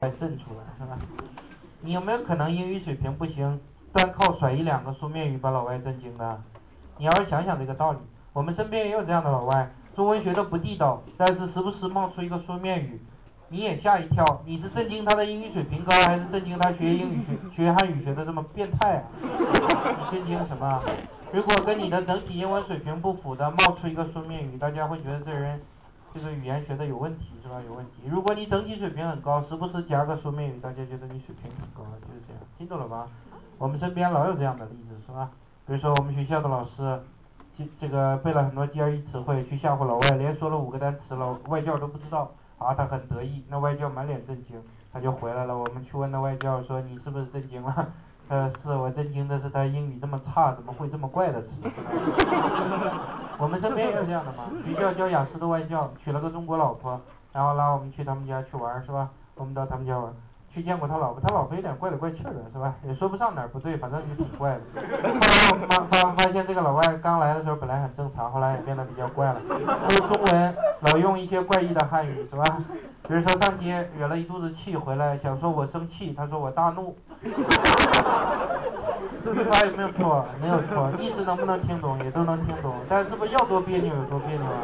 再震出来，是吧？你有没有可能英语水平不行，单靠甩一两个书面语把老外震惊的？你要是想想这个道理，我们身边也有这样的老外，中文学的不地道，但是时不时冒出一个书面语，你也吓一跳。你是震惊他的英语水平高，还是震惊他学英语学学汉语学的这么变态啊？你 震惊什么？如果跟你的整体英文水平不符的冒出一个书面语，大家会觉得这人这个语言学的有问题，是吧？有问题。如果你整体水平很高，时不时加个书面语，大家觉得你水平很高，就是这样，听懂了吧？我们身边老有这样的例子，是吧？比如说我们学校的老师，这这个背了很多 GRE 词汇去吓唬老外，连说了五个单词了，外教都不知道，啊，他很得意，那外教满脸震惊，他就回来了。我们去问那外教说你是不是震惊了？他说是我震惊的是他英语这么差，怎么会这么怪的词？我们身边有这样的嘛，学校教雅思的外教娶了个中国老婆，然后拉我们去他们家去玩，是吧？我们到他们家玩。去见过他老婆，他老婆有点怪里怪气的，是吧？也说不上哪儿不对，反正就挺怪的。后来我们发发发现这个老外刚来的时候本来很正常，后来也变得比较怪了。说中文老用一些怪异的汉语，是吧？比如说上街惹了一肚子气回来，想说我生气，他说我大怒。语法有没有错？没有错。意思能不能听懂？也都能听懂。但是不要多别扭有多别扭啊？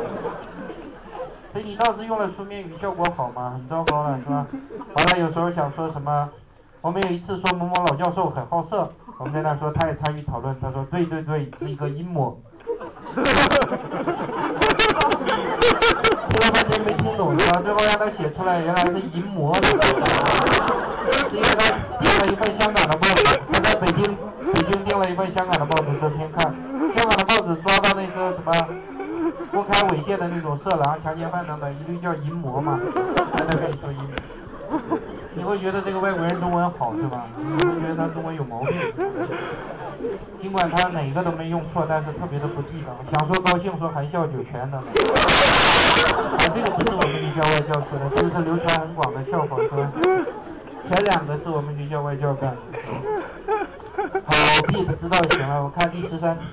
所以你倒是用了书面语，效果好吗？很糟糕了，是吧？完了，有时候想说什么，我们有一次说某某老教授很好色，我们在那说他也参与讨论，他说对对对，是一个阴谋。最后让他写出来，原来是淫魔。是因为他订了一份香港的报纸，他在北京北京订了一份香港的报纸，这篇看香港的报纸抓到那些什么。公开猥亵的那种色狼、强奸犯等等，一律叫淫魔嘛。还在跟你说淫魔，你会觉得这个外国人中文好是吧？你会觉得他中文有毛病。尽管他哪个都没用错，但是特别的不地道。想说高兴说含笑九泉的。啊，这个不是我们学校外教说的，这个是流传很广的笑话，是吧？前两个是我们学校外教干的。好，记得知道就行了。我看第十三题。